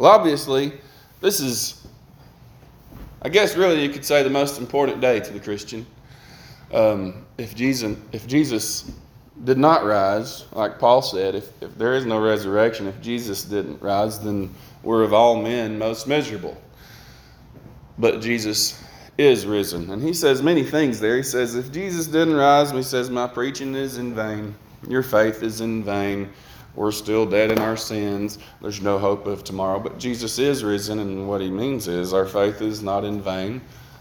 Well, obviously, this is, I guess, really you could say the most important day to the Christian. Um, if Jesus, if Jesus did not rise, like Paul said, if, if there is no resurrection, if Jesus didn't rise, then we're of all men most miserable. But Jesus is risen. And he says many things there. He says, if Jesus didn't rise, he says, my preaching is in vain. Your faith is in vain. We're still dead in our sins. There's no hope of tomorrow. But Jesus is risen, and what he means is our faith is not in vain.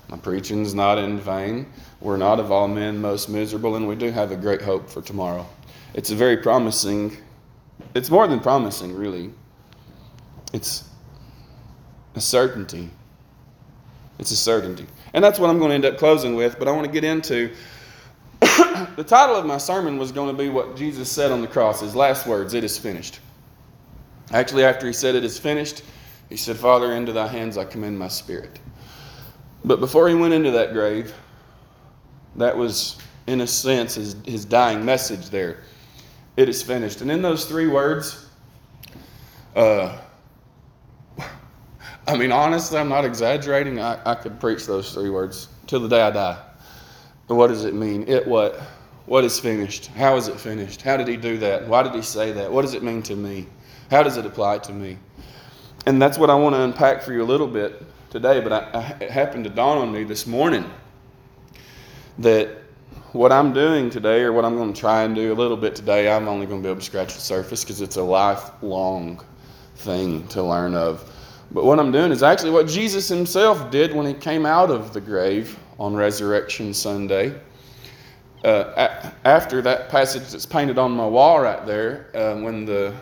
My preaching is not in vain. We're not of all men most miserable, and we do have a great hope for tomorrow. It's a very promising, it's more than promising, really. It's a certainty. It's a certainty. And that's what I'm going to end up closing with, but I want to get into the title of my sermon was going to be what Jesus said on the cross, his last words, it is finished. Actually, after he said it is finished, he said, Father, into thy hands I commend my spirit. But before he went into that grave, that was, in a sense, his, his dying message there. It is finished. And in those three words, uh, I mean, honestly, I'm not exaggerating. I, I could preach those three words till the day I die. And what does it mean? It what? What is finished? How is it finished? How did he do that? Why did he say that? What does it mean to me? How does it apply to me? And that's what I want to unpack for you a little bit today. But I, I, it happened to dawn on me this morning that what I'm doing today, or what I'm going to try and do a little bit today, I'm only going to be able to scratch the surface because it's a lifelong thing to learn of. But what I'm doing is actually what Jesus himself did when he came out of the grave on Resurrection Sunday. Uh, after that passage that's painted on my wall right there, uh, when the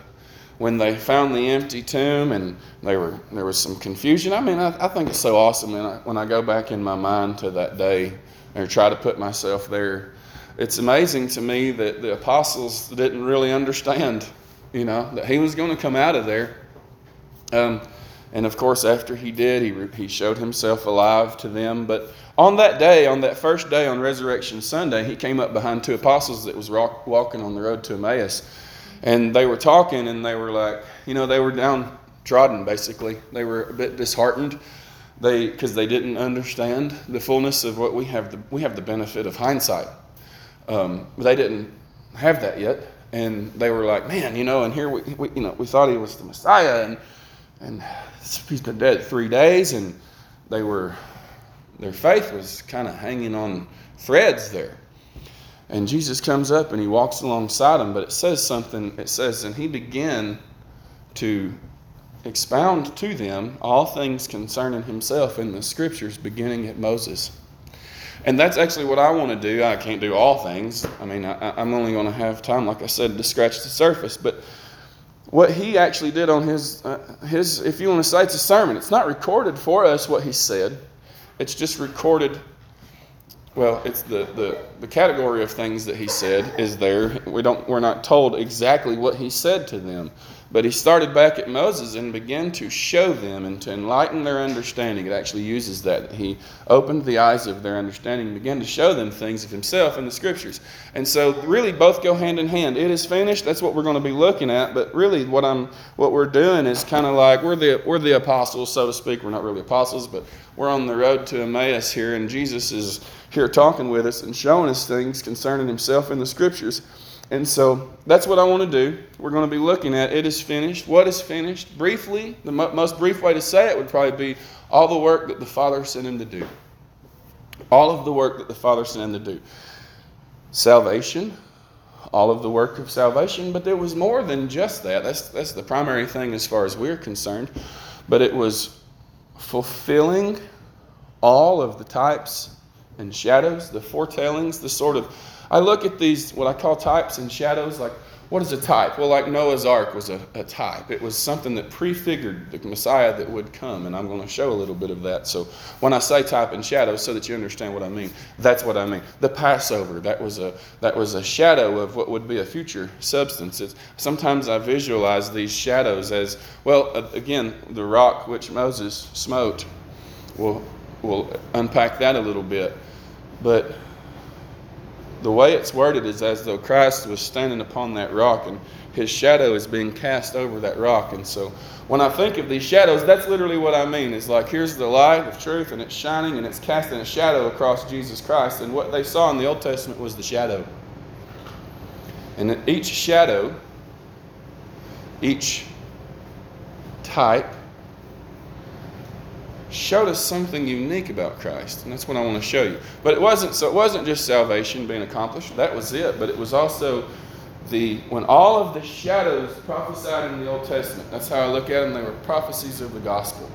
when they found the empty tomb and they were there was some confusion. I mean, I, I think it's so awesome when I, when I go back in my mind to that day and try to put myself there. It's amazing to me that the apostles didn't really understand, you know, that he was going to come out of there. Um, and of course, after he did, he, he showed himself alive to them. But on that day, on that first day on Resurrection Sunday, he came up behind two apostles that was rock, walking on the road to Emmaus. And they were talking, and they were like, you know, they were downtrodden, basically. They were a bit disheartened they because they didn't understand the fullness of what we have the, we have the benefit of hindsight um, they didn't have that yet and they were like man you know and here we, we, you know we thought he was the messiah and and he's been dead three days and they were their faith was kind of hanging on threads there. And jesus comes up and he walks alongside them but it says something it says and he began to expound to them all things concerning himself in the scriptures beginning at moses. And that's actually what i want to do. I can't do all things. I mean I, am only going to have time like i said to scratch the surface but what he actually did on his, uh, his, if you want to say it's a sermon, it's not recorded for us what he said. It's just recorded, well, it's the, the, the category of things that he said is there. We don't, we're not told exactly what he said to them. But he started back at Moses and began to show them and to enlighten their understanding. It actually uses that. He opened the eyes of their understanding and began to show them things of himself in the scriptures. And so really both go hand in hand. It is finished, that's what we're going to be looking at, but really what I'm what we're doing is kind of like we're the we're the apostles, so to speak. We're not really apostles, but we're on the road to Emmaus here, and Jesus is here talking with us and showing us things concerning himself in the scriptures. And so that's what I want to do. We're going to be looking at it is finished. What is finished? Briefly, the most brief way to say it would probably be all the work that the Father sent him to do. All of the work that the Father sent him to do. Salvation, all of the work of salvation, but there was more than just that. That's, that's the primary thing as far as we're concerned. But it was fulfilling all of the types and shadows, the foretellings, the sort of I look at these, what I call types and shadows, like what is a type? Well, like Noah's Ark was a, a, type. It was something that prefigured the Messiah that would come, and I'm going to show a little bit of that. So when I say type and shadow, so that you understand what I mean, that's what I mean. The Passover, that was a that was a shadow of what would be a future substance. It's, sometimes I visualize these shadows as well. Again, the rock which Moses smote. We'll we'll unpack that a little bit, but the way it's worded is as though Christ was standing upon that rock and his shadow is being cast over that rock. And so when I think of these shadows, that's literally what I mean. It's like here's the light of truth and it's shining and it's casting a shadow across Jesus Christ. And what they saw in the Old Testament was the shadow. And each shadow, each type, showed us something unique about Christ, and that's what I want to show you. But it wasn't so it wasn't just salvation being accomplished, that was it, but it was also the when all of the shadows prophesied in the Old Testament, that's how I look at them, they were prophecies of the gospel.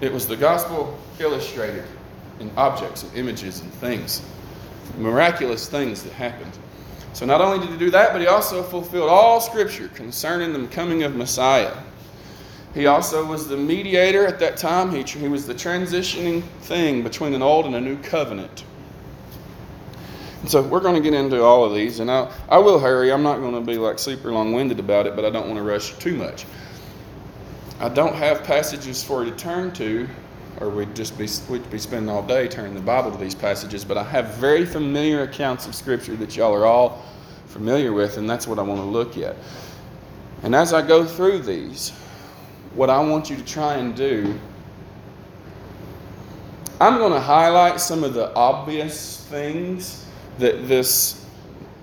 It was the gospel illustrated in objects and images and things, miraculous things that happened. So not only did he do that, but he also fulfilled all scripture concerning the coming of Messiah. He also was the mediator at that time. He, he was the transitioning thing between an old and a new covenant. And so we're going to get into all of these, and I, I will hurry. I'm not going to be like super long winded about it, but I don't want to rush too much. I don't have passages for you to turn to, or we'd just be, we'd be spending all day turning the Bible to these passages, but I have very familiar accounts of Scripture that y'all are all familiar with, and that's what I want to look at. And as I go through these, what I want you to try and do, I'm going to highlight some of the obvious things that this,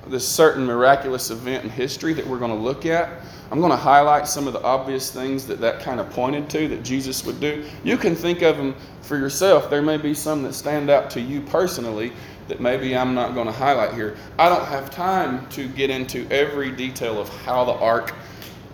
this certain miraculous event in history that we're going to look at. I'm going to highlight some of the obvious things that that kind of pointed to that Jesus would do. You can think of them for yourself. There may be some that stand out to you personally that maybe I'm not going to highlight here. I don't have time to get into every detail of how the ark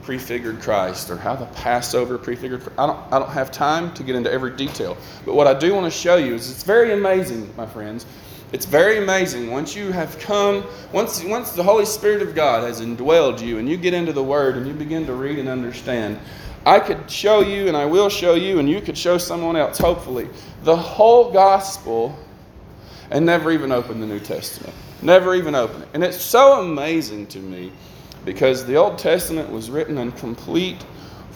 prefigured Christ or how the Passover prefigured. I don't, I don't have time to get into every detail. But what I do want to show you is it's very amazing, my friends. It's very amazing once you have come, once, once the Holy Spirit of God has indwelled you and you get into the Word and you begin to read and understand. I could show you and I will show you, and you could show someone else, hopefully, the whole gospel and never even open the New Testament. Never even open it. And it's so amazing to me because the Old Testament was written in complete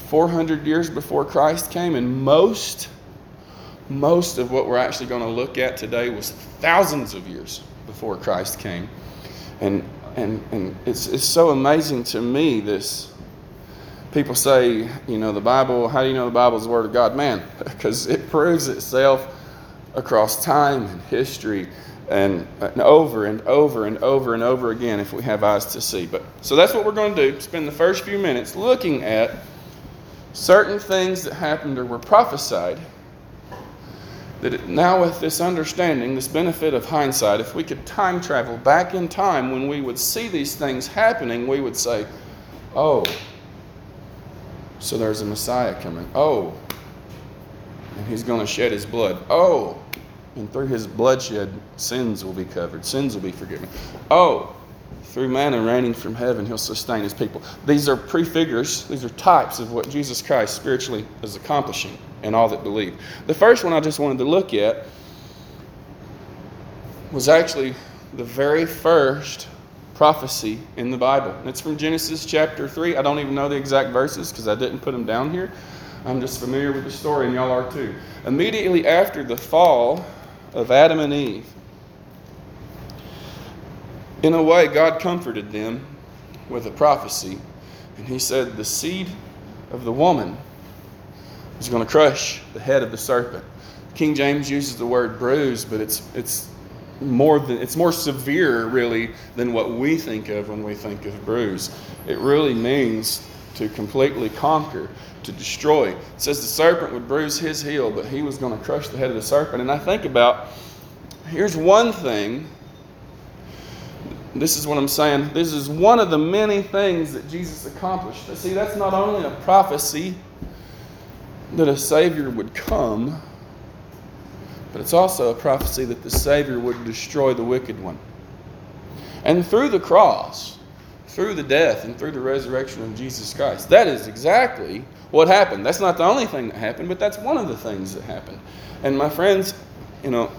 400 years before Christ came, and most, most of what we're actually going to look at today was thousands of years before Christ came. And, and, and it's, it's so amazing to me this. People say, you know, the Bible, how do you know the Bible is the Word of God? Man, because it proves itself across time and history and, and, over and over and over and over again if we have eyes to see. But so that's what we're going to do. Spend the first few minutes looking at certain things that happened or were prophesied. That it, now, with this understanding, this benefit of hindsight, if we could time travel back in time when we would see these things happening, we would say, "Oh, so there's a Messiah coming. Oh, and he's going to shed his blood. Oh, and through his bloodshed, sins will be covered, sins will be forgiven. Oh, through manna raining from heaven, he'll sustain his people. These are prefigures, these are types of what Jesus Christ spiritually is accomplishing in all that believe. The first one I just wanted to look at was actually the very first prophecy in the Bible. It's from Genesis chapter 3. I don't even know the exact verses because I didn't put them down here. I'm just familiar with the story, and y'all are too. Immediately after the fall of Adam and Eve. In a way, God comforted them with a prophecy, and He said, The seed of the woman is going to crush the head of the serpent. King James uses the word bruise, but it's, it's more than it's more severe really than what we think of when we think of bruise. It really means to completely conquer, to destroy. It says the serpent would bruise his heel, but he was going to crush the head of the serpent. And I think about here's one thing. This is what I'm saying. This is one of the many things that Jesus accomplished. But see, that's not only a prophecy that a Savior would come, but it's also a prophecy that the Savior would destroy the wicked one. And through the cross, through the death and through the resurrection of Jesus Christ. That is exactly what happened. That's not the only thing that happened, but that's one of the things that happened. And my friends, you know,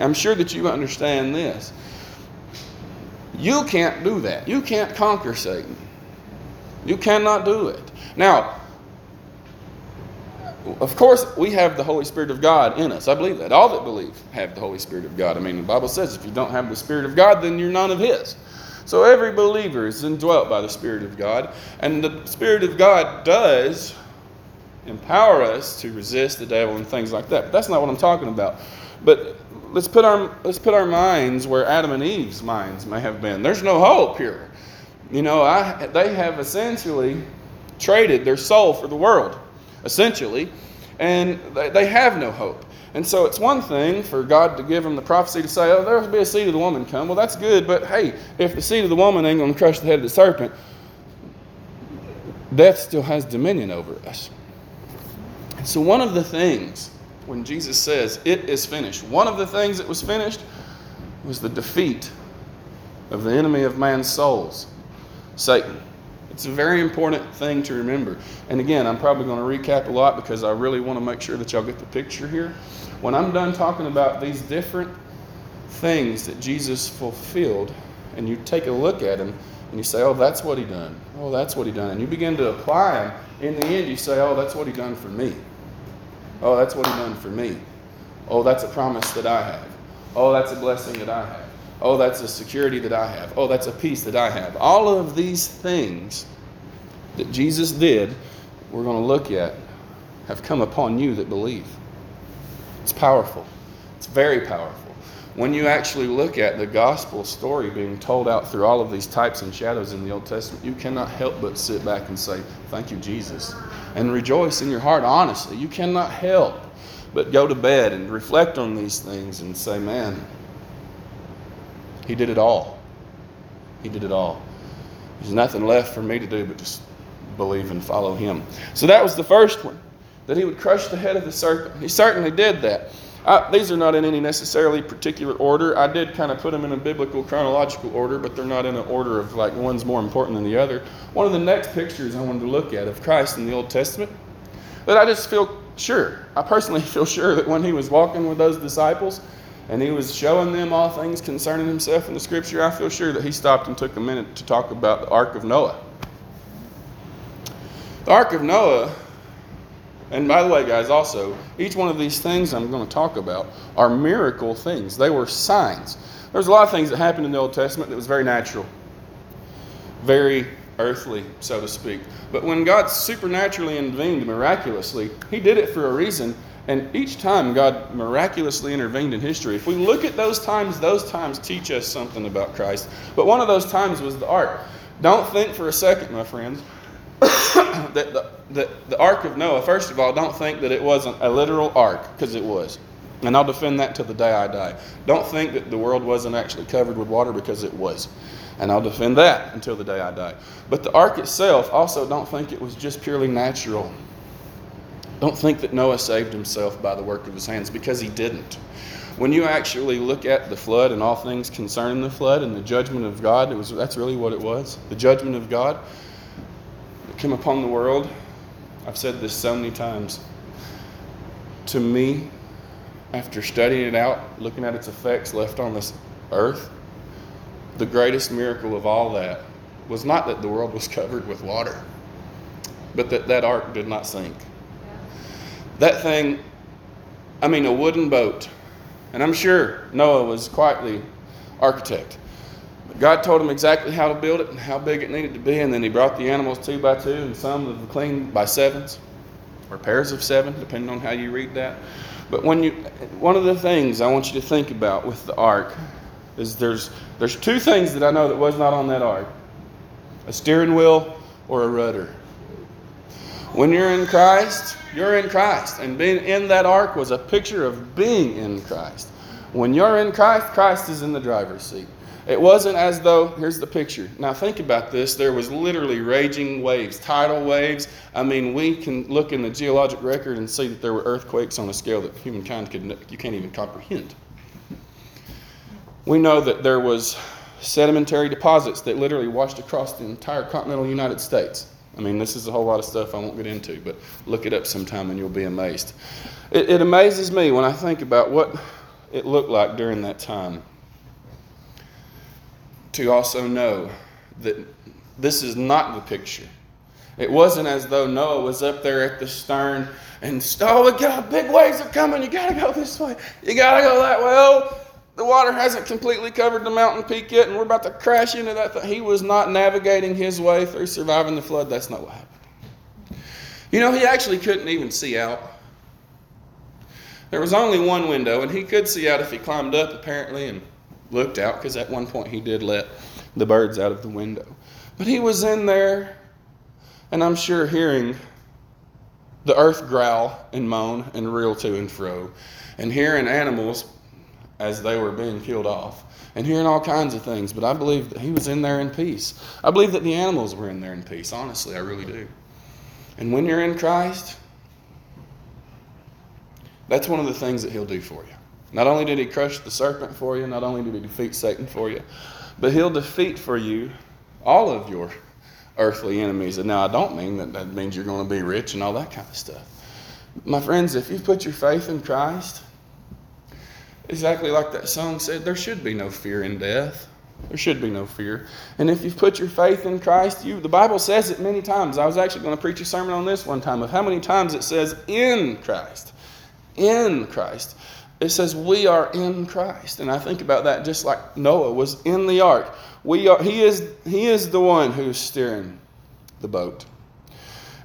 I'm sure that you understand this. You can't do that. You can't conquer Satan. You cannot do it. Now, of course, we have the Holy Spirit of God in us. I believe that. All that believe have the Holy Spirit of God. I mean, the Bible says if you don't have the Spirit of God, then you're none of His. So every believer is indwelt by the Spirit of God. And the Spirit of God does empower us to resist the devil and things like that. But that's not what I'm talking about. But let's put our let's put our minds where Adam and Eve's minds may have been. There's no hope here. You know, I, they have essentially traded their soul for the world, essentially, and they, they have no hope. And so it's one thing for God to give him the prophecy to say, oh, there will be a seed of the woman come. Well, that's good, but hey, if the seed of the woman ain't going to crush the head of the serpent, death still has dominion over us. So, one of the things when Jesus says, It is finished, one of the things that was finished was the defeat of the enemy of man's souls, Satan. It's a very important thing to remember. And again, I'm probably going to recap a lot because I really want to make sure that y'all get the picture here. When I'm done talking about these different things that Jesus fulfilled, and you take a look at them and you say, Oh, that's what he done. Oh, that's what he done. And you begin to apply them. In the end, you say, Oh, that's what he done for me. Oh, that's what he done for me. Oh, that's a promise that I have. Oh, that's a blessing that I have. Oh, that's a security that I have. Oh, that's a peace that I have. All of these things that Jesus did, we're going to look at, have come upon you that believe. It's powerful. It's very powerful. When you actually look at the gospel story being told out through all of these types and shadows in the Old Testament, you cannot help but sit back and say, Thank you, Jesus. And rejoice in your heart, honestly. You cannot help but go to bed and reflect on these things and say, Man, he did it all. He did it all. There's nothing left for me to do but just believe and follow him. So that was the first one, that he would crush the head of the serpent. He certainly did that. I, these are not in any necessarily particular order. I did kind of put them in a biblical chronological order, but they're not in an order of like one's more important than the other. One of the next pictures I wanted to look at of Christ in the Old Testament, that I just feel sure, I personally feel sure that when he was walking with those disciples, and he was showing them all things concerning himself in the scripture, I feel sure that he stopped and took a minute to talk about the Ark of Noah. The Ark of Noah, and by the way, guys, also, each one of these things I'm going to talk about are miracle things. They were signs. There's a lot of things that happened in the Old Testament that was very natural, very earthly, so to speak. But when God supernaturally intervened miraculously, He did it for a reason, and each time God miraculously intervened in history, if we look at those times, those times teach us something about Christ. But one of those times was the ark. Don't think for a second, my friends, that the, the, Ark of Noah, first of all, don't think that it wasn't a literal ark, because it was. And I'll defend that till the day I die. Don't think that the world wasn't actually covered with water, because it was. And I'll defend that until the day I die. But the ark itself, also don't think it was just purely natural. Don't think that Noah saved himself by the work of his hands because he didn't. When you actually look at the flood and all things concerning the flood and the judgment of God, it was, that's really what it was. The judgment of God that came upon the world. I've said this so many times. To me, after studying it out, looking at its effects left on this earth, the greatest miracle of all that was not that the world was covered with water, but that that ark did not sink. That thing, I mean, a wooden boat. And I'm sure Noah was quite the architect. God told him exactly how to build it and how big it needed to be, and then he brought the animals two by two and some of them clean by sevens or pairs of seven, depending on how you read that. But when you, one of the things I want you to think about with the ark is there's there's two things that I know that was not on that ark: a steering wheel or a rudder. When you're in Christ, you're in Christ. And being in that ark was a picture of being in Christ. When you're in Christ, Christ is in the driver's seat. It wasn't as though, here's the picture. Now think about this. There was literally raging waves, tidal waves. I mean, we can look in the geologic record and see that there were earthquakes on a scale that humankind could you can't even comprehend. We know that there was sedimentary deposits that literally washed across the entire continental United States. I mean, this is a whole lot of stuff I won't get into, but look it up sometime and you'll be amazed. It, it amazes me when I think about what it looked like during that time to also know that this is not the picture. It wasn't as though Noah was up there at the stern and, oh, we got big waves are coming. You got to go this way. You got to go that way. Oh, the water hasn't completely covered the mountain peak yet, and we're about to crash into that. Thing. He was not navigating his way through surviving the flood. That's not what happened. You know, he actually couldn't even see out. There was only one window, and he could see out if he climbed up, apparently, and looked out, because at one point he did let the birds out of the window. But he was in there, and I'm sure hearing the earth growl and moan and reel to and fro, and hearing animals as they were being killed off, and hearing all kinds of things. But I believe that he was in there in peace. I believe that the animals were in there in peace, honestly, I really do. And when you're in Christ, that's one of the things that He'll do for you. Not only did He crush the serpent for you, not only did He defeat Satan for you, but He'll defeat for you all of your earthly enemies. And now I don't mean that that means you're going to be rich and all that kind of stuff. My friends, if you put your faith in Christ, exactly like that song said, there should be no fear in death. There should be no fear. And if you've put your faith in Christ, you the Bible says it many times. I was actually going to preach a sermon on this one time of how many times it says in Christ. In Christ. It says we are in Christ. And I think about that just like Noah was in the ark. We are he is he is the one who's steering the boat.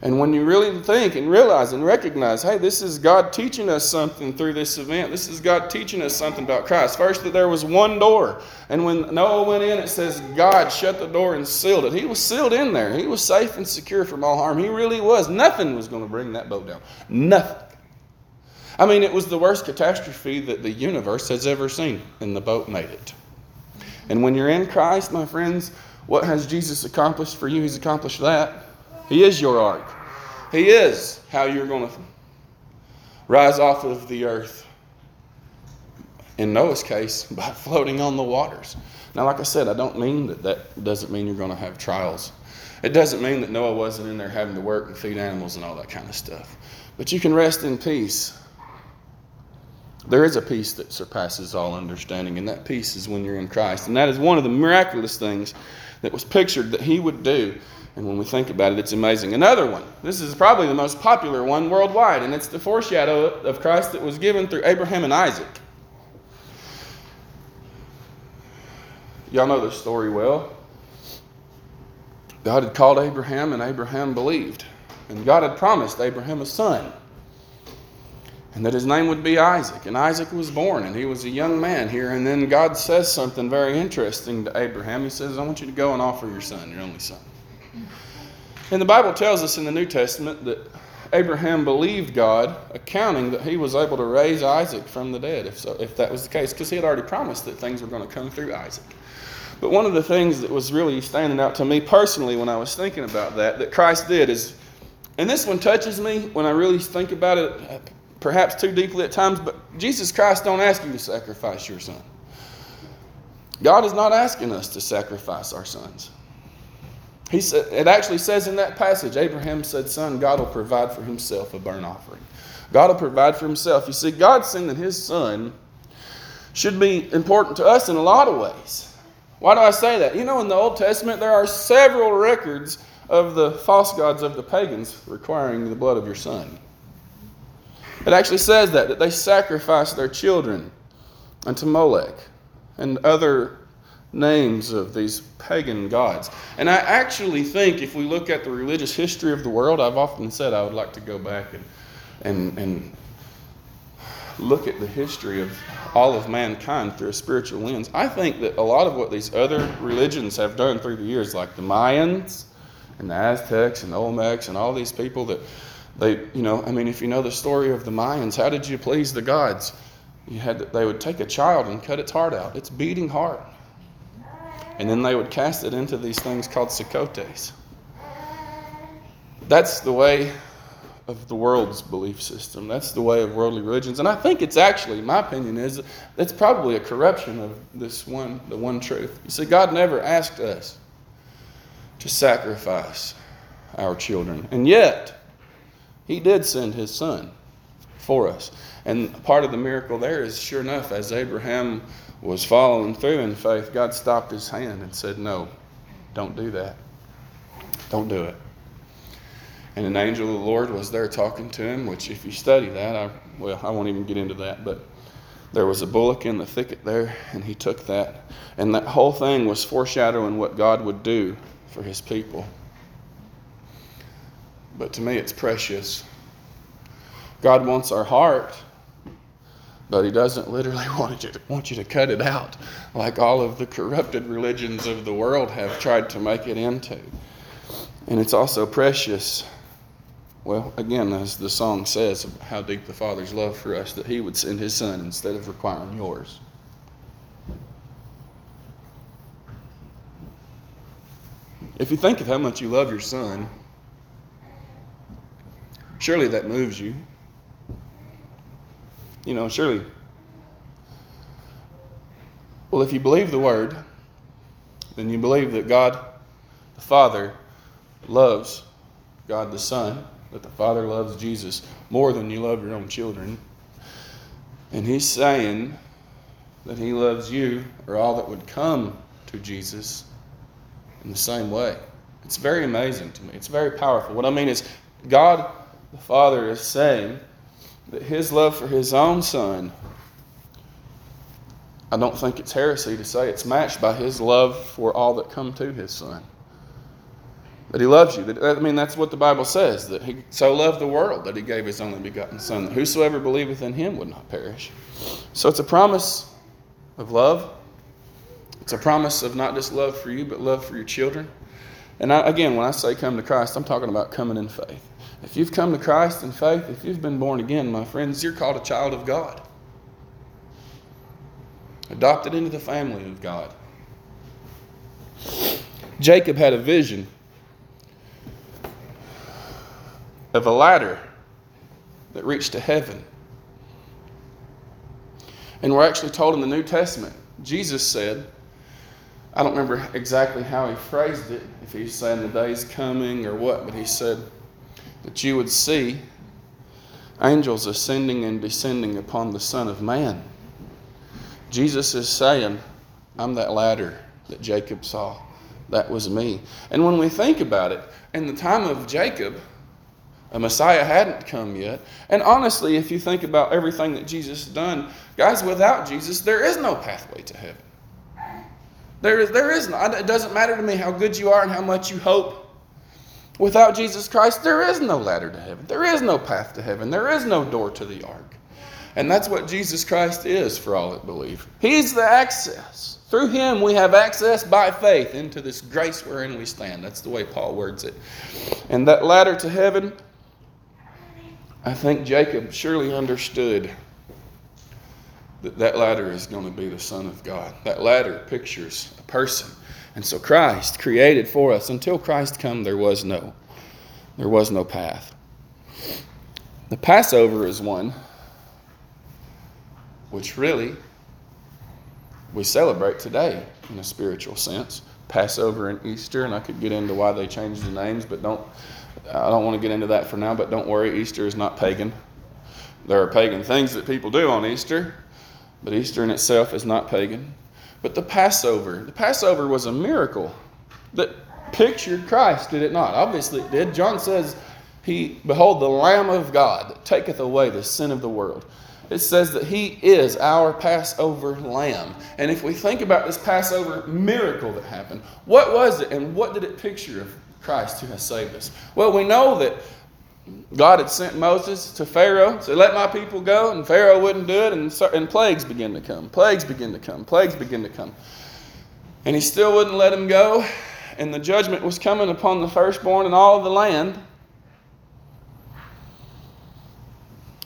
And when you really think and realize and recognize, hey, this is God teaching us something through this event. This is God teaching us something about Christ. First, that there was one door. And when Noah went in, it says God shut the door and sealed it. He was sealed in there. He was safe and secure from all harm. He really was. Nothing was going to bring that boat down. Nothing. I mean, it was the worst catastrophe that the universe has ever seen, and the boat made it. And when you're in Christ, my friends, what has Jesus accomplished for you? He's accomplished that. He is your ark. He is how you're going to rise off of the earth. In Noah's case, by floating on the waters. Now, like I said, I don't mean that that doesn't mean you're going to have trials. It doesn't mean that Noah wasn't in there having to work and feed animals and all that kind of stuff. But you can rest in peace. There is a peace that surpasses all understanding, and that peace is when you're in Christ. And that is one of the miraculous things that was pictured that He would do and when we think about it, it's amazing. Another one, this is probably the most popular one worldwide, and it's the foreshadow of Christ that was given through Abraham and Isaac. Y'all know the story well. God had called Abraham, and Abraham believed. And God had promised Abraham a son, and that his name would be Isaac. And Isaac was born, and he was a young man here. And then God says something very interesting to Abraham. He says, I want you to go and offer your son, your only son. And the Bible tells us in the New Testament that Abraham believed God, accounting that he was able to raise Isaac from the dead, if, so, if that was the case, because he had already promised that things were going to come through Isaac. But one of the things that was really standing out to me personally when I was thinking about that, that Christ did is, and this one touches me when I really think about it, perhaps too deeply at times, but Jesus Christ don't ask you to sacrifice your son. God is not asking us to sacrifice our sons. He it actually says in that passage, Abraham said, Son, God will provide for himself a burnt offering. God will provide for himself. You see, God sending his son should be important to us in a lot of ways. Why do I say that? You know, in the Old Testament, there are several records of the false gods of the pagans requiring the blood of your son. It actually says that, that they sacrificed their children unto Molech and other names of these pagan gods. And I actually think if we look at the religious history of the world, I've often said I would like to go back and, and, and look at the history of all of mankind through a spiritual lens. I think that a lot of what these other religions have done through the years, like the Mayans and the Aztecs and the Olmecs and all these people that they, you know, I mean, if you know the story of the Mayans, how did you please the gods? You had they would take a child and cut its heart out, its beating heart and then they would cast it into these things called sacotes. That's the way of the world's belief system. That's the way of worldly religions. And I think it's actually, my opinion is, it's probably a corruption of this one, the one truth. You see, God never asked us to sacrifice our children. And yet, He did send His Son for us. And part of the miracle there is, sure enough, as Abraham was following through in faith, God stopped his hand and said, No, don't do that. Don't do it. And an angel of the Lord was there talking to him, which, if you study that, I, well, I won't even get into that, but there was a bullock in the thicket there, and he took that. And that whole thing was foreshadowing what God would do for his people. But to me, it's precious. God wants our heart, but he doesn't literally want you, to, want you to cut it out like all of the corrupted religions of the world have tried to make it into. And it's also precious well, again, as the song says, how deep the Father's love for us, that He would send His Son instead of requiring yours. If you think of how much you love your Son, surely that moves you. You know, surely. Well, if you believe the Word, then you believe that God the Father loves God the Son that the Father loves Jesus more than you love your own children. And He's saying that He loves you or all that would come to Jesus in the same way. It's very amazing to me. It's very powerful. What I mean is, God the Father is saying that His love for His own Son, I don't think it's heresy to say it's matched by His love for all that come to His Son that he loves you. That, I mean, that's what the Bible says, that he so loved the world that he gave his only begotten Son, that whosoever believeth in him would not perish. So it's a promise of love. It's a promise of not just love for you, but love for your children. And I, again, when I say come to Christ, I'm talking about coming in faith. If you've come to Christ in faith, if you've been born again, my friends, you're called a child of God. Adopted into the family of God. Jacob had a vision of a ladder that reached to heaven. And we're actually told in the New Testament, Jesus said, I don't remember exactly how he phrased it, if he's saying the day's coming or what, but he said that you would see angels ascending and descending upon the Son of Man. Jesus is saying, I'm that ladder that Jacob saw. That was me. And when we think about it, in the time of Jacob, a Messiah hadn't come yet. And honestly, if you think about everything that Jesus has done, guys, without Jesus, there is no pathway to heaven. There is, there is not. It doesn't matter to me how good you are and how much you hope. Without Jesus Christ, there is no ladder to heaven. There is no path to heaven. There is no door to the ark. And that's what Jesus Christ is for all that believe. He's the access. Through him, we have access by faith into this grace wherein we stand. That's the way Paul words it. And that ladder to heaven I think Jacob surely understood that that ladder is going to be the Son of God. That ladder pictures a person. And so Christ created for us. Until Christ come, there was no, there was no path. The Passover is one which really we celebrate today in a spiritual sense. Passover and Easter, and I could get into why they changed the names, but don't I don't want to get into that for now, but don't worry, Easter is not pagan. There are pagan things that people do on Easter, but Easter in itself is not pagan. But the Passover, the Passover was a miracle that pictured Christ, did it not? Obviously it did. John says, He behold the Lamb of God that taketh away the sin of the world. It says that He is our Passover lamb. And if we think about this Passover miracle that happened, what was it and what did it picture of Christ who has saved us. Well, we know that God had sent Moses to Pharaoh, said, Let my people go, and Pharaoh wouldn't do it, and, and plagues begin to come. Plagues begin to come. Plagues begin to come. And he still wouldn't let him go, and the judgment was coming upon the firstborn in all of the land.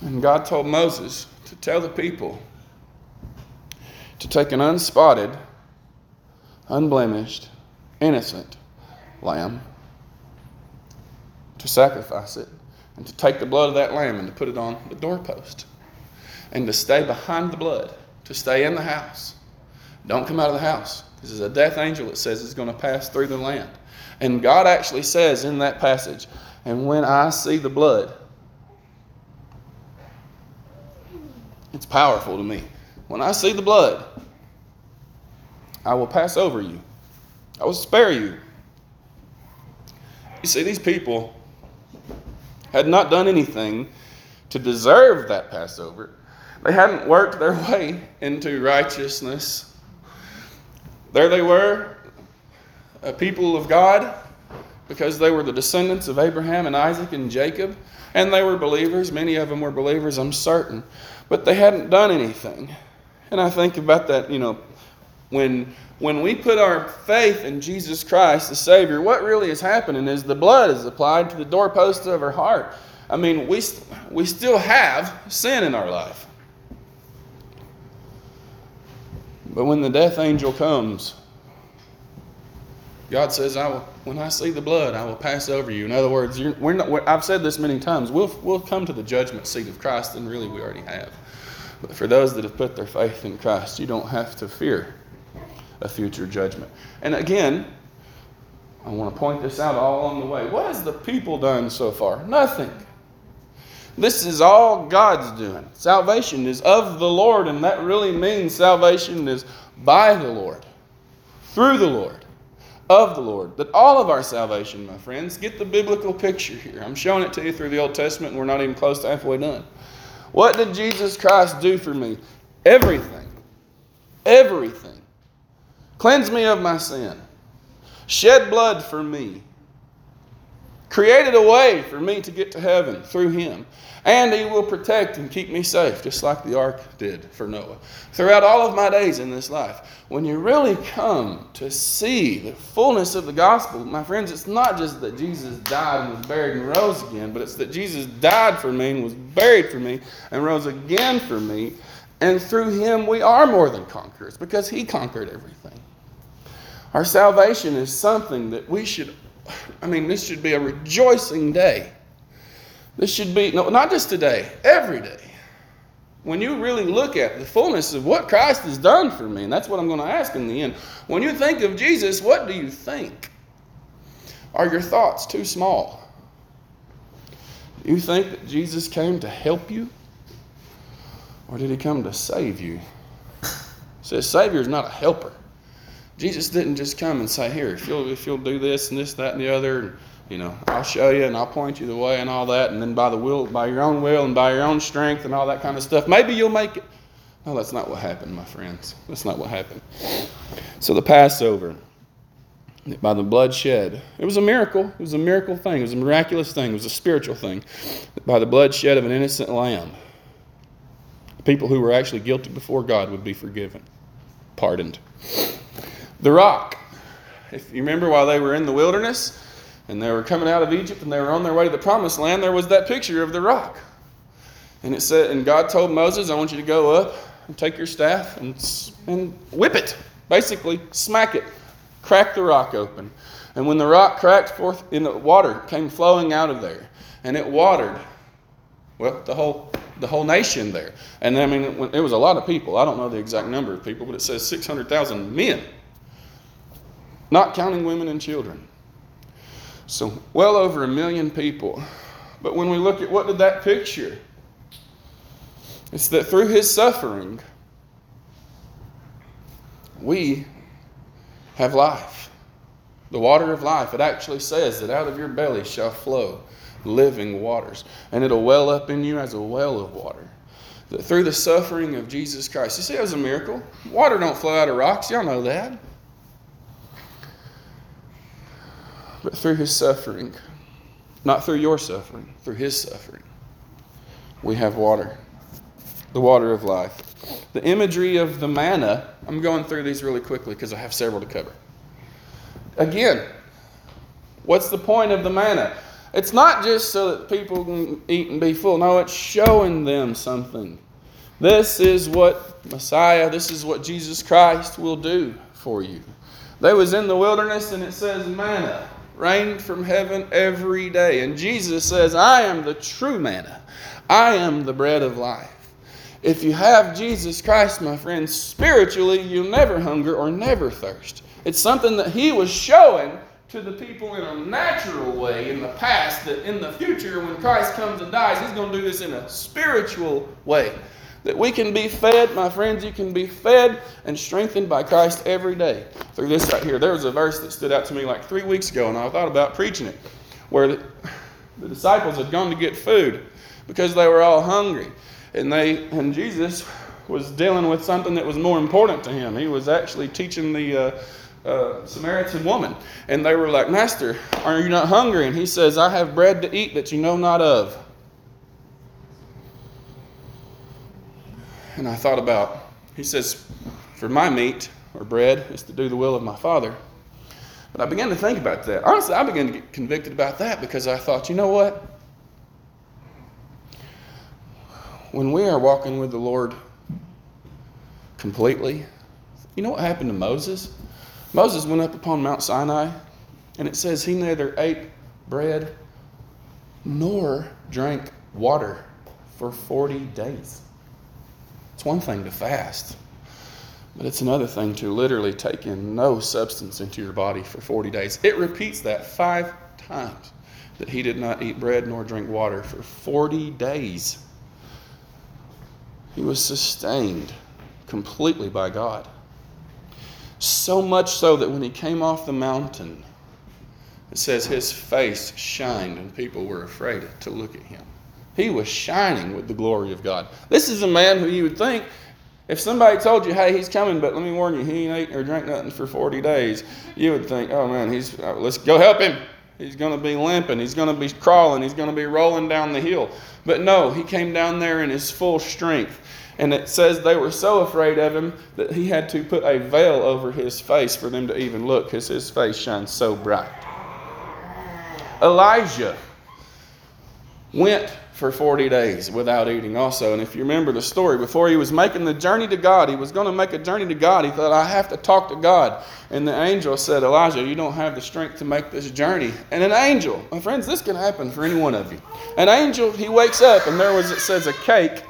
And God told Moses to tell the people to take an unspotted, unblemished, innocent lamb to sacrifice it and to take the blood of that lamb and to put it on the doorpost and to stay behind the blood, to stay in the house. Don't come out of the house. This is a death angel that says it's going to pass through the land. And God actually says in that passage, and when I see the blood, it's powerful to me. When I see the blood, I will pass over you. I will spare you. You see, these people had not done anything to deserve that Passover. They hadn't worked their way into righteousness. There they were, a people of God, because they were the descendants of Abraham and Isaac and Jacob, and they were believers. Many of them were believers, I'm certain, but they hadn't done anything. And I think about that, you know, when when we put our faith in Jesus Christ, the Savior, what really is happening is the blood is applied to the doorpost of our heart. I mean, we, we still have sin in our life. But when the death angel comes, God says, I will, when I see the blood, I will pass over you. In other words, we're not, I've said this many times, we'll, we'll come to the judgment seat of Christ, and really we already have. But for those that have put their faith in Christ, you don't have to fear a future judgment. And again, I want to point this out all along the way. What has the people done so far? Nothing. This is all God's doing. Salvation is of the Lord, and that really means salvation is by the Lord, through the Lord, of the Lord. That all of our salvation, my friends, get the biblical picture here. I'm showing it to you through the Old Testament, and we're not even close to halfway done. What did Jesus Christ do for me? Everything. Everything. Cleanse me of my sin. Shed blood for me. Created a way for me to get to heaven through him. And he will protect and keep me safe, just like the ark did for Noah. Throughout all of my days in this life, when you really come to see the fullness of the gospel, my friends, it's not just that Jesus died and was buried and rose again, but it's that Jesus died for me and was buried for me and rose again for me. And through him, we are more than conquerors because he conquered everything. Our salvation is something that we should, I mean, this should be a rejoicing day. This should be, no, not just today, every day. When you really look at the fullness of what Christ has done for me, and that's what I'm going to ask in the end. When you think of Jesus, what do you think? Are your thoughts too small? Do you think that Jesus came to help you? Or did he come to save you? It says Savior is not a helper. Jesus didn't just come and say, "Here, if you'll if you'll do this and this, that, and the other, you know, I'll show you and I'll point you the way and all that, and then by the will, by your own will and by your own strength and all that kind of stuff, maybe you'll make it." No, that's not what happened, my friends. That's not what happened. So the Passover, by the blood shed, it was a miracle. It was a miracle thing. It was a miraculous thing. It was a spiritual thing. By the blood shed of an innocent lamb, people who were actually guilty before God would be forgiven, pardoned. The rock. If you remember while they were in the wilderness and they were coming out of Egypt and they were on their way to the promised land, there was that picture of the rock. And it said, and God told Moses, I want you to go up and take your staff and, and whip it. Basically, smack it. Crack the rock open. And when the rock cracked forth in the water came flowing out of there. And it watered, well, the whole the whole nation there. And I mean, it was a lot of people. I don't know the exact number of people, but it says 600,000 men not counting women and children. So, well over a million people. But when we look at what did that picture? It's that through his suffering, we have life. The water of life. It actually says that out of your belly shall flow living waters. And it'll well up in you as a well of water. That through the suffering of Jesus Christ. You see, it was a miracle. Water don't flow out of rocks. Y'all know that. But through his suffering, not through your suffering, through his suffering, we have water, the water of life. The imagery of the manna, I'm going through these really quickly because I have several to cover. Again, what's the point of the manna? It's not just so that people can eat and be full. No, it's showing them something. This is what Messiah, this is what Jesus Christ will do for you. They was in the wilderness and it says manna rained from heaven every day. And Jesus says, I am the true manna. I am the bread of life. If you have Jesus Christ, my friends, spiritually, you'll never hunger or never thirst. It's something that He was showing to the people in a natural way in the past, that in the future, when Christ comes and dies, He's going to do this in a spiritual way. That we can be fed, my friends, you can be fed and strengthened by Christ every day. Through this right here, there was a verse that stood out to me like three weeks ago, and I thought about preaching it, where The disciples had gone to get food because they were all hungry. And they and Jesus was dealing with something that was more important to him. He was actually teaching the uh, uh, Samaritan woman. And they were like, Master, are you not hungry? And he says, I have bread to eat that you know not of. And I thought about, he says, For my meat or bread is to do the will of my Father. But I began to think about that. Honestly, I began to get convicted about that because I thought, you know what? When we are walking with the Lord completely, you know what happened to Moses? Moses went up upon Mount Sinai, and it says he neither ate bread nor drank water for 40 days. It's one thing to fast, but it's another thing to literally take in no substance into your body for 40 days. It repeats that five times that he did not eat bread nor drink water for 40 days. He was sustained completely by God. So much so that when he came off the mountain, it says his face shined and people were afraid to look at him. He was shining with the glory of God. This is a man who you would think, if somebody told you, hey, he's coming, but let me warn you, he ain't eaten or drank nothing for 40 days, you would think, oh man, he's, uh, let's go help him. He's going to be limping. He's going to be crawling. He's going to be rolling down the hill. But no, he came down there in his full strength. And it says they were so afraid of him that he had to put a veil over his face for them to even look because his face shines so bright. Elijah went for 40 days without eating also. And if you remember the story, before he was making the journey to God, he was going to make a journey to God. He thought, I have to talk to God. And the angel said, Elijah, you don't have the strength to make this journey. And an angel, my friends, this can happen for any one of you. An angel, he wakes up and there was, it says, a cake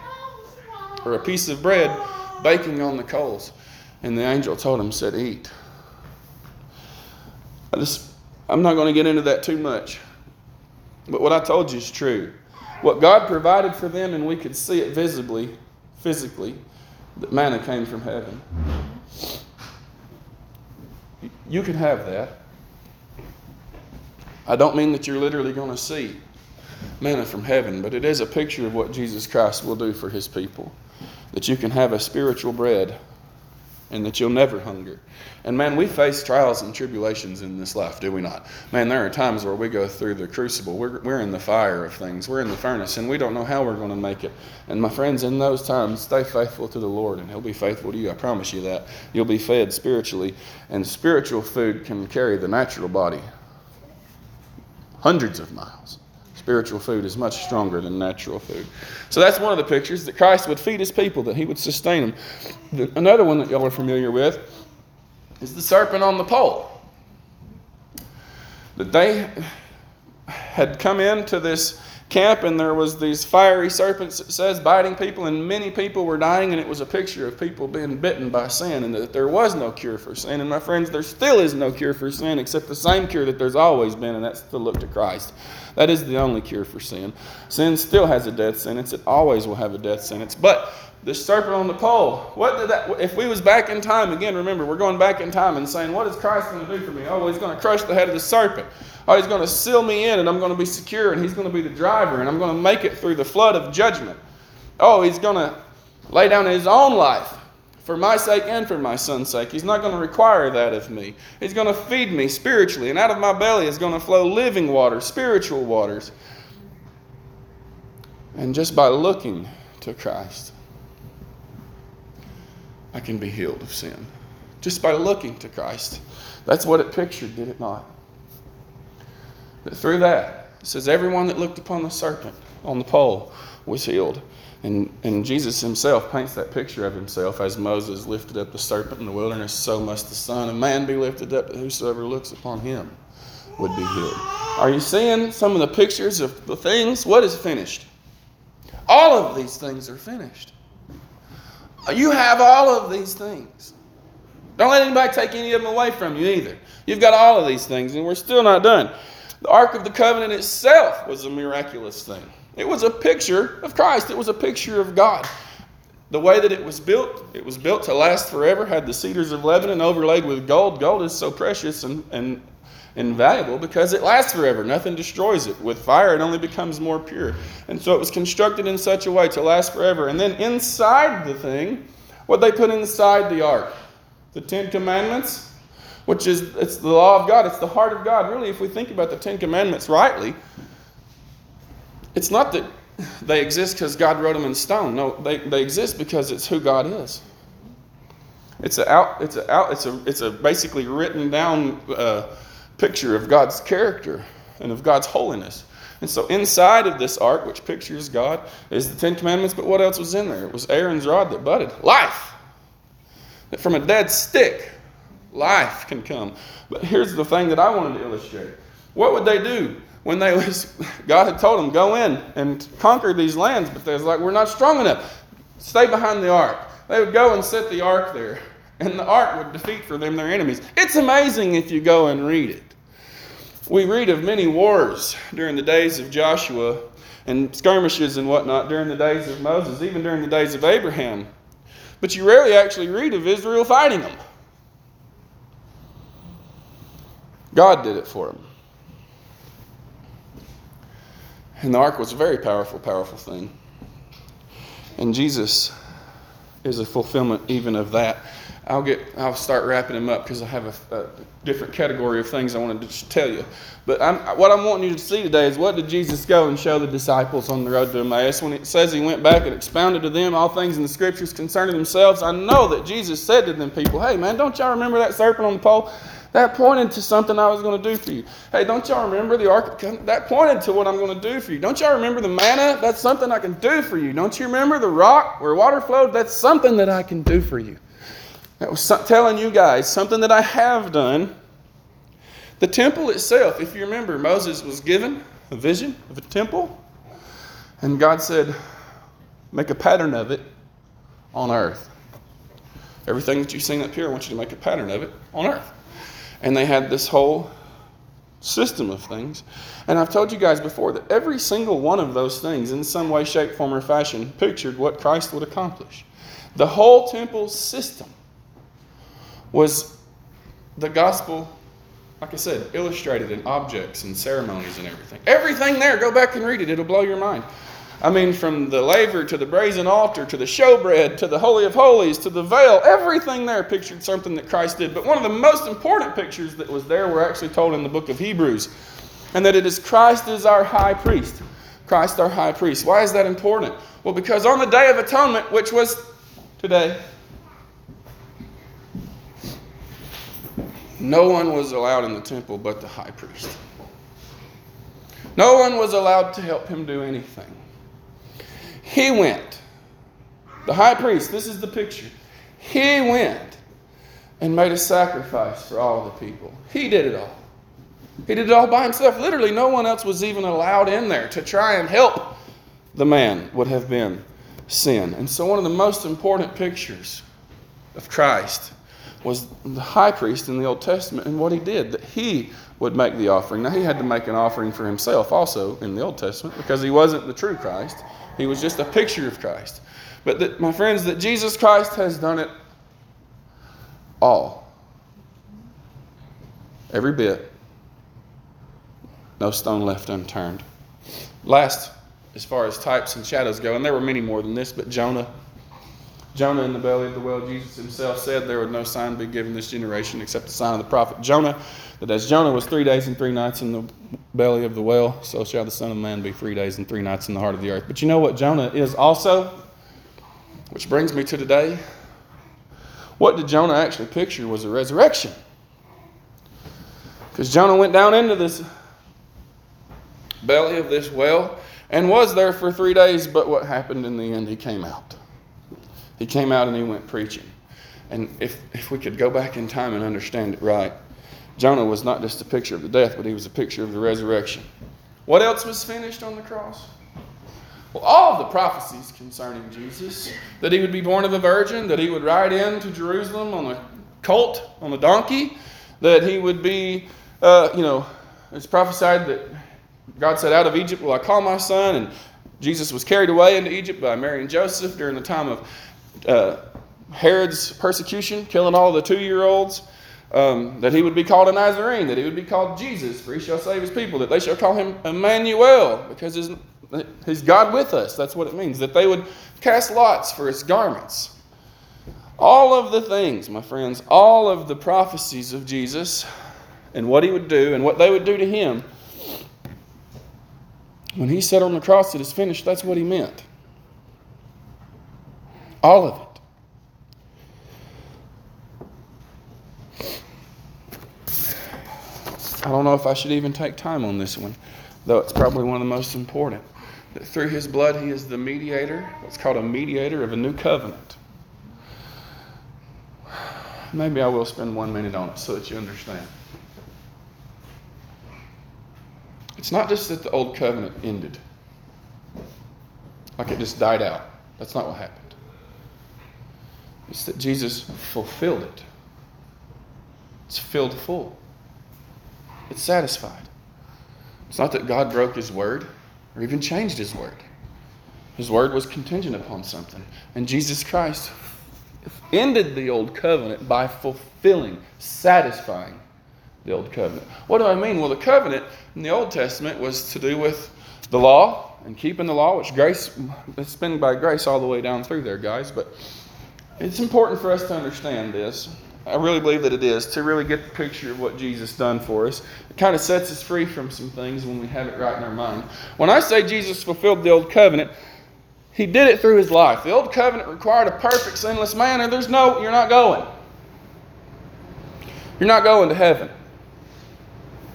or a piece of bread baking on the coals. And the angel told him, said, eat. I just, I'm not going to get into that too much. But what I told you is true what God provided for them, and we could see it visibly, physically, that manna came from heaven. You can have that. I don't mean that you're literally going to see manna from heaven, but it is a picture of what Jesus Christ will do for his people. That you can have a spiritual bread and that you'll never hunger. And man, we face trials and tribulations in this life, do we not? Man, there are times where we go through the crucible. We're, we're in the fire of things, we're in the furnace, and we don't know how we're going to make it. And my friends, in those times, stay faithful to the Lord, and He'll be faithful to you. I promise you that. You'll be fed spiritually, and spiritual food can carry the natural body hundreds of miles spiritual food is much stronger than natural food. So that's one of the pictures that Christ would feed his people, that he would sustain them. Another one that y'all are familiar with is the serpent on the pole. That they had come into this camp and there was these fiery serpents it says biting people and many people were dying and it was a picture of people being bitten by sin and that there was no cure for sin. And my friends there still is no cure for sin except the same cure that there's always been and that's to look to christ. That is the only cure for sin. Sin still has a death sentence. It always will have a death sentence. But the serpent on the pole what did that if we was back in time again remember we're going back in time and saying what is christ going to do for me oh well, he's going to crush the head of the serpent Oh, he's going to seal me in and I'm going to be secure and he's going to be the driver and I'm going to make it through the flood of judgment. Oh, he's going to lay down his own life for my sake and for my son's sake. He's not going to require that of me. He's going to feed me spiritually, and out of my belly is going to flow living water, spiritual waters. And just by looking to Christ, I can be healed of sin. Just by looking to Christ. That's what it pictured, did it not? But through that, it says, everyone that looked upon the serpent on the pole was healed. And, and Jesus himself paints that picture of himself as Moses lifted up the serpent in the wilderness, so must the Son of Man be lifted up, that whosoever looks upon him would be healed. Are you seeing some of the pictures of the things? What is finished? All of these things are finished. You have all of these things. Don't let anybody take any of them away from you either. You've got all of these things, and we're still not done. The Ark of the Covenant itself was a miraculous thing. It was a picture of Christ, it was a picture of God. The way that it was built, it was built to last forever, had the cedars of Lebanon overlaid with gold. Gold is so precious and, and invaluable because it lasts forever. Nothing destroys it. With fire, it only becomes more pure. And so it was constructed in such a way to last forever. And then inside the thing, what they put inside the ark? The Ten Commandments, which is it's the law of God, it's the heart of God. Really, if we think about the Ten Commandments rightly, it's not that they exist because God wrote them in stone. No, they, they exist because it's who God is. It's a out, it's a out, it's a it's a basically written down uh, picture of God's character and of God's holiness. And so inside of this ark, which pictures God, is the Ten Commandments. But what else was in there? It was Aaron's rod that budded life. That from a dead stick, life can come. But here's the thing that I wanted to illustrate. What would they do when they was God had told them go in and conquer these lands, but they was like, we're not strong enough. Stay behind the ark. They would go and set the ark there, and the ark would defeat for them their enemies. It's amazing if you go and read it. We read of many wars during the days of Joshua and skirmishes and whatnot during the days of Moses, even during the days of Abraham. But you rarely actually read of Israel fighting them. God did it for them. And the ark was a very powerful, powerful thing. And Jesus is a fulfillment even of that. I'll get I'll start wrapping them up because I have a, a, different category of things I wanted to tell you. But I'm, what I'm wanting you to see today is what did Jesus go and show the disciples on the road to Emmaus when it says he went back and expounded to them all things in the scriptures concerning themselves. I know that Jesus said to them people, "Hey man, don't y'all remember that serpent on the pole? That pointed to something I was going to do for you. Hey, don't y'all remember the ark? That pointed to what I'm going to do for you. Don't y'all remember the manna? That's something I can do for you. Don't you remember the rock where water flowed? That's something that I can do for you. That was telling you guys something that I have done. The temple itself, if you remember, Moses was given a vision of a temple, and God said, Make a pattern of it on earth. Everything that you've seen up here, I want you to make a pattern of it on earth. And they had this whole system of things. And I've told you guys before that every single one of those things, in some way, shape, form, or fashion, pictured what Christ would accomplish. The whole temple system was the gospel, like I said, illustrated in objects and ceremonies and everything. Everything there, go back and read it, it'll blow your mind. I mean, from the laver to the brazen altar to the showbread to the Holy of Holies to the veil, everything there pictured something that Christ did. But one of the most important pictures that was there were actually told in the book of Hebrews, and that it is Christ is our high priest. Christ our high priest. Why is that important? Well, because on the Day of Atonement, which was today, no one was allowed in the temple but the high priest. No one was allowed to help him do anything. He went. The high priest, this is the picture. He went and made a sacrifice for all the people. He did it all. He did it all by himself. Literally, no one else was even allowed in there to try and help the man, would have been sin. And so, one of the most important pictures of Christ was the high priest in the Old Testament and what he did, that he would make the offering. Now, he had to make an offering for himself also in the Old Testament because he wasn't the true Christ. He was just a picture of Christ. But that, my friends, that Jesus Christ has done it all. Every bit. No stone left unturned. Last, as far as types and shadows go, and there were many more than this, but Jonah. Jonah in the belly of the whale, Jesus himself said there would no sign be given this generation except the sign of the prophet Jonah. That as Jonah was three days and three nights in the belly of the whale, so shall the Son of Man be three days and three nights in the heart of the earth. But you know what Jonah is also? Which brings me to today. What did Jonah actually picture was a resurrection. Because Jonah went down into this belly of this whale and was there for three days, but what happened in the end? He came out. He came out and he went preaching. And if, if we could go back in time and understand it right, Jonah was not just a picture of the death, but he was a picture of the resurrection. What else was finished on the cross? Well, all of the prophecies concerning Jesus that he would be born of a virgin, that he would ride into Jerusalem on a colt, on a donkey, that he would be, uh, you know, it's prophesied that God said, Out of Egypt will I call my son. And Jesus was carried away into Egypt by Mary and Joseph during the time of uh, Herod's persecution, killing all the two year olds. um, that he would be called a Nazarene, that he would be called Jesus, for he shall save his people, that they shall call him Emmanuel, because his, he's God with us. That's what it means. That they would cast lots for his garments. All of the things, my friends, all of the prophecies of Jesus and what he would do and what they would do to him, when he said on the cross, It is finished, that's what he meant. All of it. I don't know if I should even take time on this one, though it's probably one of the most important. That through his blood, he is the mediator, what's called a mediator of a new covenant. Maybe I will spend one minute on it so that you understand. It's not just that the old covenant ended, like it just died out. That's not what happened. It's that Jesus fulfilled it. It's filled full. It's satisfied. It's not that God broke his word or even changed his word. His word was contingent upon something. And Jesus Christ ended the old covenant by fulfilling, satisfying the old covenant. What do I mean? Well, the covenant in the Old Testament was to do with the law and keeping the law, which grace, it's been by grace all the way down through there, guys. But it's important for us to understand this. I really believe that it is to really get the picture of what Jesus done for us. It kind of sets us free from some things when we have it right in our mind. When I say Jesus fulfilled the old covenant, he did it through his life. The old covenant required a perfect, sinless man, and there's no, you're not going. You're not going to heaven.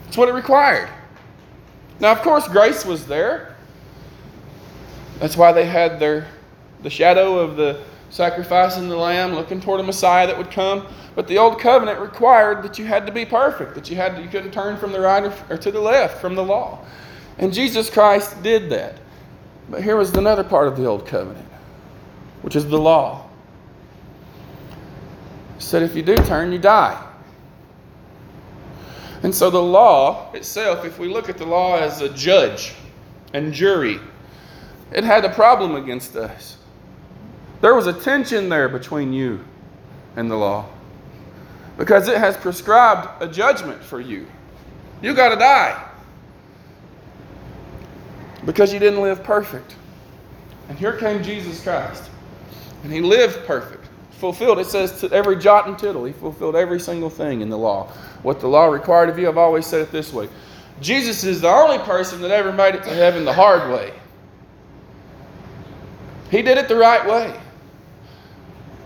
That's what it required. Now, of course, grace was there. That's why they had their the shadow of the sacrificing the lamb, looking toward a Messiah that would come. But the old covenant required that you had to be perfect, that you had to, you couldn't turn from the right or, or to the left from the law. And Jesus Christ did that. But here was another part of the old covenant, which is the law. It said if you do turn, you die. And so the law itself, if we look at the law as a judge and jury, it had a problem against us. There was a tension there between you and the law because it has prescribed a judgment for you. You got to die because you didn't live perfect. And here came Jesus Christ, and he lived perfect, fulfilled. It says to every jot and tittle, he fulfilled every single thing in the law. What the law required of you, I've always said it this way Jesus is the only person that ever made it to heaven the hard way. He did it the right way.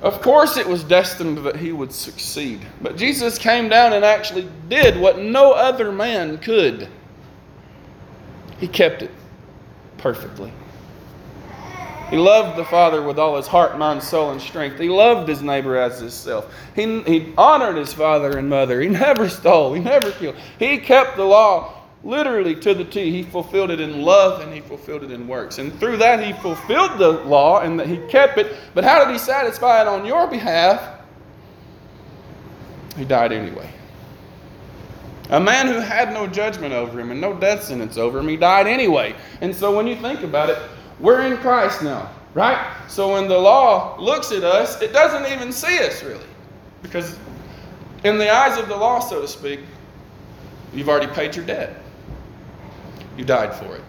Of course, it was destined that he would succeed. But Jesus came down and actually did what no other man could. He kept it perfectly. He loved the Father with all his heart, mind, soul, and strength. He loved his neighbor as himself. He, he honored his father and mother. He never stole. He never killed. He kept the law literally to the T. He fulfilled it in love and he fulfilled it in works. And through that, he fulfilled the law and that he kept it. But how did he satisfy it on your behalf? He died anyway. A man who had no judgment over him and no death sentence over him, he died anyway. And so when you think about it, we're in Christ now, right? So when the law looks at us, it doesn't even see us really. Because in the eyes of the law, so to speak, you've already paid your debt. You died for it.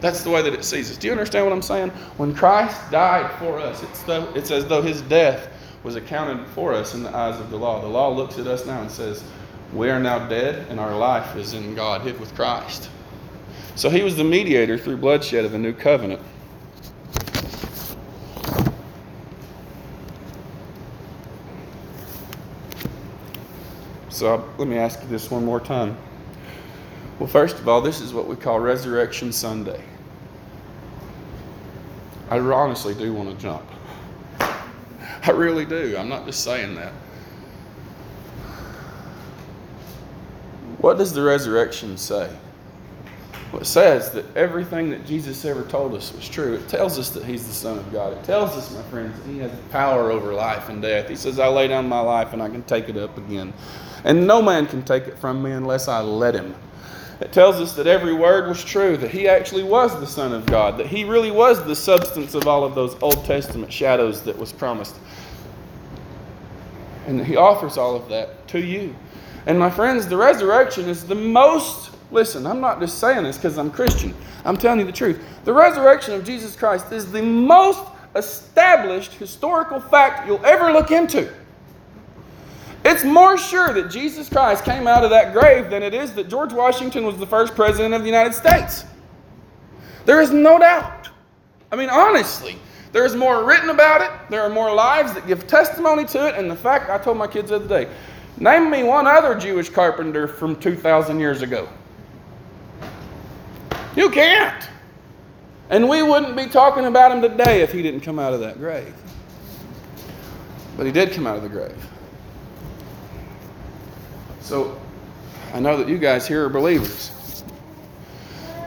That's the way that it sees us. Do you understand what I'm saying? When Christ died for us, it's, the, it's as though his death was accounted for us in the eyes of the law. The law looks at us now and says, We are now dead, and our life is in God, hid with Christ. So he was the mediator through bloodshed of a new covenant. So let me ask you this one more time. Well, first of all, this is what we call Resurrection Sunday. I honestly do want to jump. I really do. I'm not just saying that. What does the resurrection say? Well, it says that everything that Jesus ever told us was true. It tells us that He's the Son of God. It tells us, my friends, that He has power over life and death. He says, I lay down my life and I can take it up again. And no man can take it from me unless I let Him. It tells us that every word was true, that he actually was the Son of God, that he really was the substance of all of those Old Testament shadows that was promised. And He offers all of that to you. And my friends, the resurrection is the most, listen, I'm not just saying this because I'm Christian. I'm telling you the truth. The resurrection of Jesus Christ is the most established historical fact you'll ever look into. It's more sure that Jesus Christ came out of that grave than it is that George Washington was the first president of the United States. There is no doubt. I mean, honestly, there is more written about it. There are more lives that give testimony to it. And the fact, I told my kids the other day, name me one other Jewish carpenter from 2,000 years ago. You can't. And we wouldn't be talking about him today if he didn't come out of that grave. But he did come out of the grave. So I know that you guys here are believers.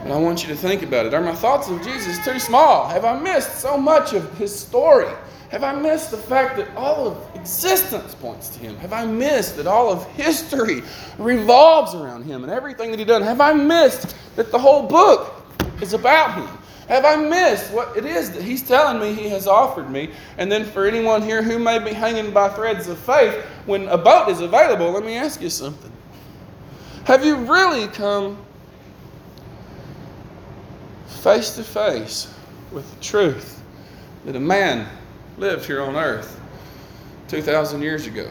But I want you to think about it. Are my thoughts of Jesus too small? Have I missed so much of his story? Have I missed the fact that all of existence points to him? Have I missed that all of history revolves around him and everything that he done? Have I missed that the whole book is about him? Have I missed what it is that he's telling me he has offered me? And then for anyone here who may be hanging by threads of faith, when a boat is available, let me ask you something. Have you really come face to face with the truth that a man lived here on earth 2,000 years ago?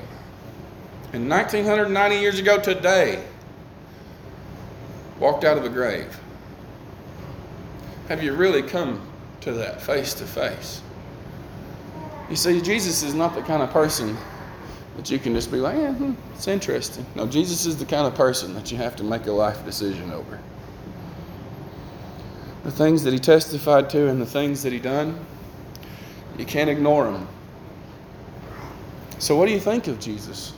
And 1990 years ago today, walked out of the grave. Have you really come to that face to face? You see, Jesus is not the kind of person that you can just be like, yeah, hmm, it's interesting. No, Jesus is the kind of person that you have to make a life decision over. The things that he testified to and the things that he done, you can't ignore them. So, what do you think of Jesus?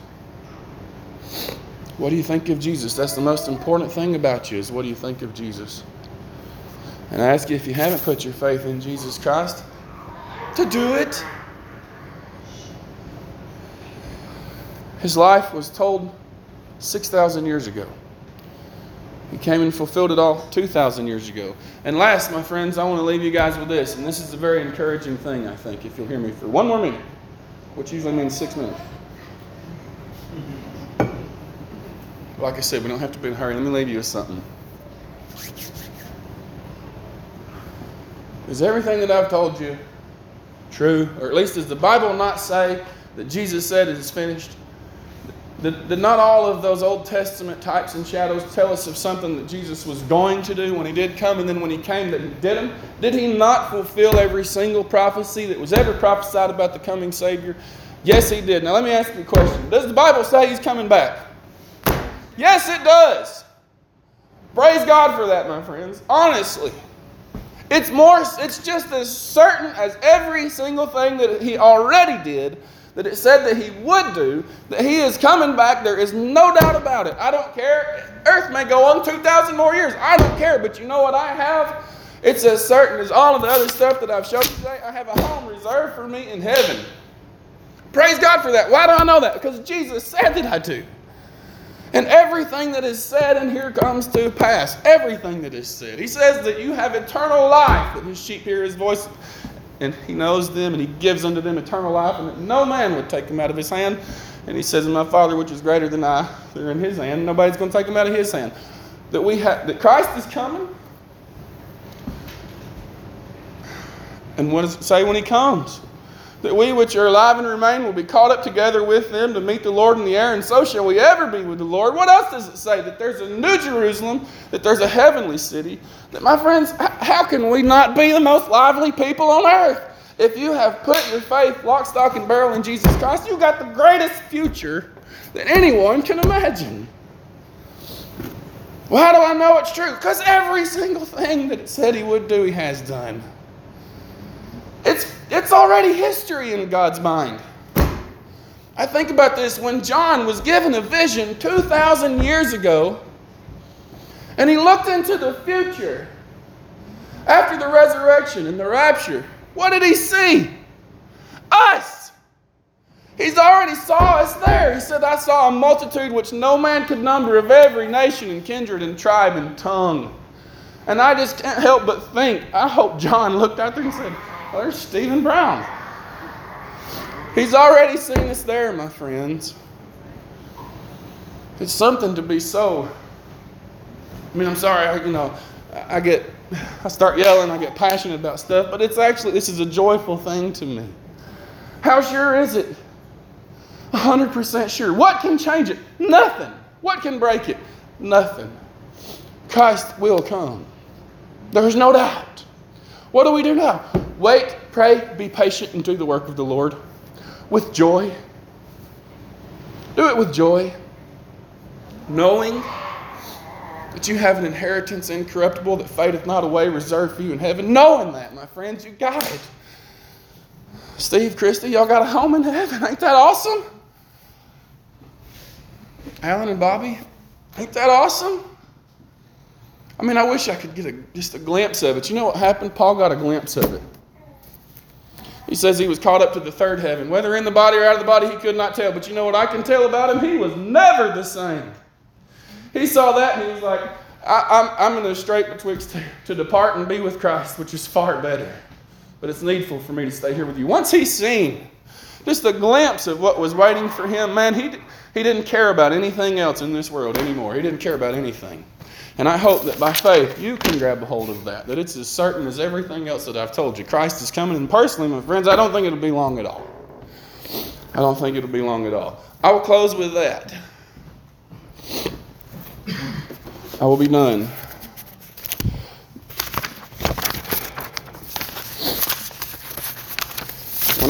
What do you think of Jesus? That's the most important thing about you is what do you think of Jesus? And I ask you if you haven't put your faith in Jesus Christ, to do it. His life was told 6,000 years ago. He came and fulfilled it all 2,000 years ago. And last, my friends, I want to leave you guys with this. And this is a very encouraging thing, I think, if you'll hear me for one more minute, which usually means six minutes. Like I said, we don't have to be in a hurry. Let me leave you with something. Is everything that I've told you true? Or at least does the Bible not say that Jesus said it is finished? Did, did, not all of those Old Testament types and shadows tell us of something that Jesus was going to do when he did come and then when he came that he didn't? Did he not fulfill every single prophecy that was ever prophesied about the coming Savior? Yes, he did. Now let me ask you a question. Does the Bible say he's coming back? Yes, it does. Praise God for that, my friends. Honestly. It's more, it's just as certain as every single thing that he already did that it said that he would do, that he is coming back. There is no doubt about it. I don't care. Earth may go on 2,000 more years. I don't care. But you know what I have? It's as certain as all of the other stuff that I've showed you today. I have a home reserved for me in heaven. Praise God for that. Why do I know that? Because Jesus said that I do. And everything that is said in here comes to pass. Everything that is said. He says that you have eternal life, that his sheep hear his voice, and he knows them, and he gives unto them eternal life, and that no man would take them out of his hand. And he says, My Father, which is greater than I, they're in his hand. Nobody's going to take them out of his hand. That we have that Christ is coming. And what does it say when he comes? That we which are alive and remain will be caught up together with them to meet the Lord in the air, and so shall we ever be with the Lord. What else does it say? That there's a new Jerusalem, that there's a heavenly city. That, my friends, how can we not be the most lively people on earth? If you have put your faith lock, stock, and barrel in Jesus Christ, you've got the greatest future that anyone can imagine. Well, how do I know it's true? Because every single thing that it said he would do, he has done. It's, it's already history in God's mind. I think about this when John was given a vision 2,000 years ago, and he looked into the future after the resurrection and the rapture. What did he see? Us. He's already saw us there. He said, I saw a multitude which no man could number of every nation and kindred and tribe and tongue. And I just can't help but think, I hope John looked out there and said, there's Stephen Brown. He's already seen us there, my friends. It's something to be so. I mean, I'm sorry, you know, I get, I start yelling, I get passionate about stuff, but it's actually, this is a joyful thing to me. How sure is it? 100% sure. What can change it? Nothing. What can break it? Nothing. Christ will come. There's no doubt. What do we do now? Wait, pray, be patient, and do the work of the Lord with joy. Do it with joy, knowing that you have an inheritance incorruptible that fadeth not away, reserved for you in heaven. Knowing that, my friends, you got it. Steve, Christy, y'all got a home in heaven. Ain't that awesome? Alan and Bobby, ain't that awesome? I mean, I wish I could get a, just a glimpse of it. You know what happened? Paul got a glimpse of it. He says he was caught up to the third heaven. Whether in the body or out of the body, he could not tell. But you know what I can tell about him? He was never the same. He saw that and he was like, I, am in a strait betwixt to, to depart and be with Christ, which is far better. But it's needful for me to stay here with you. Once he seen just a glimpse of what was waiting for him, man, he, he didn't care about anything else in this world anymore. He didn't care about anything. And I hope that by faith you can grab a hold of that, that it's as certain as everything else that I've told you. Christ is coming, and personally, my friends, I don't think it'll be long at all. I don't think it'll be long at all. I will close with that. I will be done.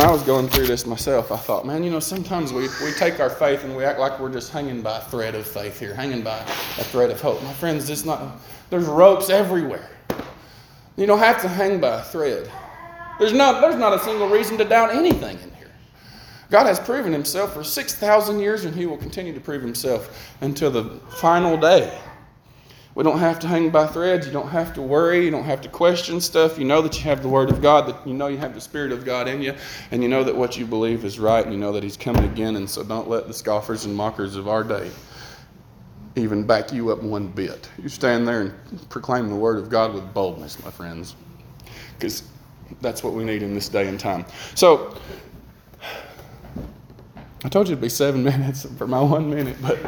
When I was going through this myself, I thought, man, you know, sometimes we, we take our faith and we act like we're just hanging by a thread of faith here, hanging by a thread of hope. My friends, it's not, there's ropes everywhere. You don't have to hang by a thread. There's not, there's not a single reason to doubt anything in here. God has proven himself for 6,000 years and he will continue to prove himself until the final day. We don't have to hang by threads. You don't have to worry. You don't have to question stuff. You know that you have the Word of God, that you know you have the Spirit of God in you, and you know that what you believe is right, and you know that He's coming again. And so don't let the scoffers and mockers of our day even back you up one bit. You stand there and proclaim the Word of God with boldness, my friends, because that's what we need in this day and time. So, I told you it'd be seven minutes for my one minute, but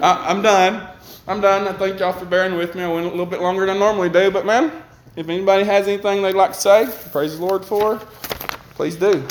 I, I'm done. I'm done. I thank y'all for bearing with me. I went a little bit longer than I normally do, but man, if anybody has anything they'd like to say, praise the Lord for, please do.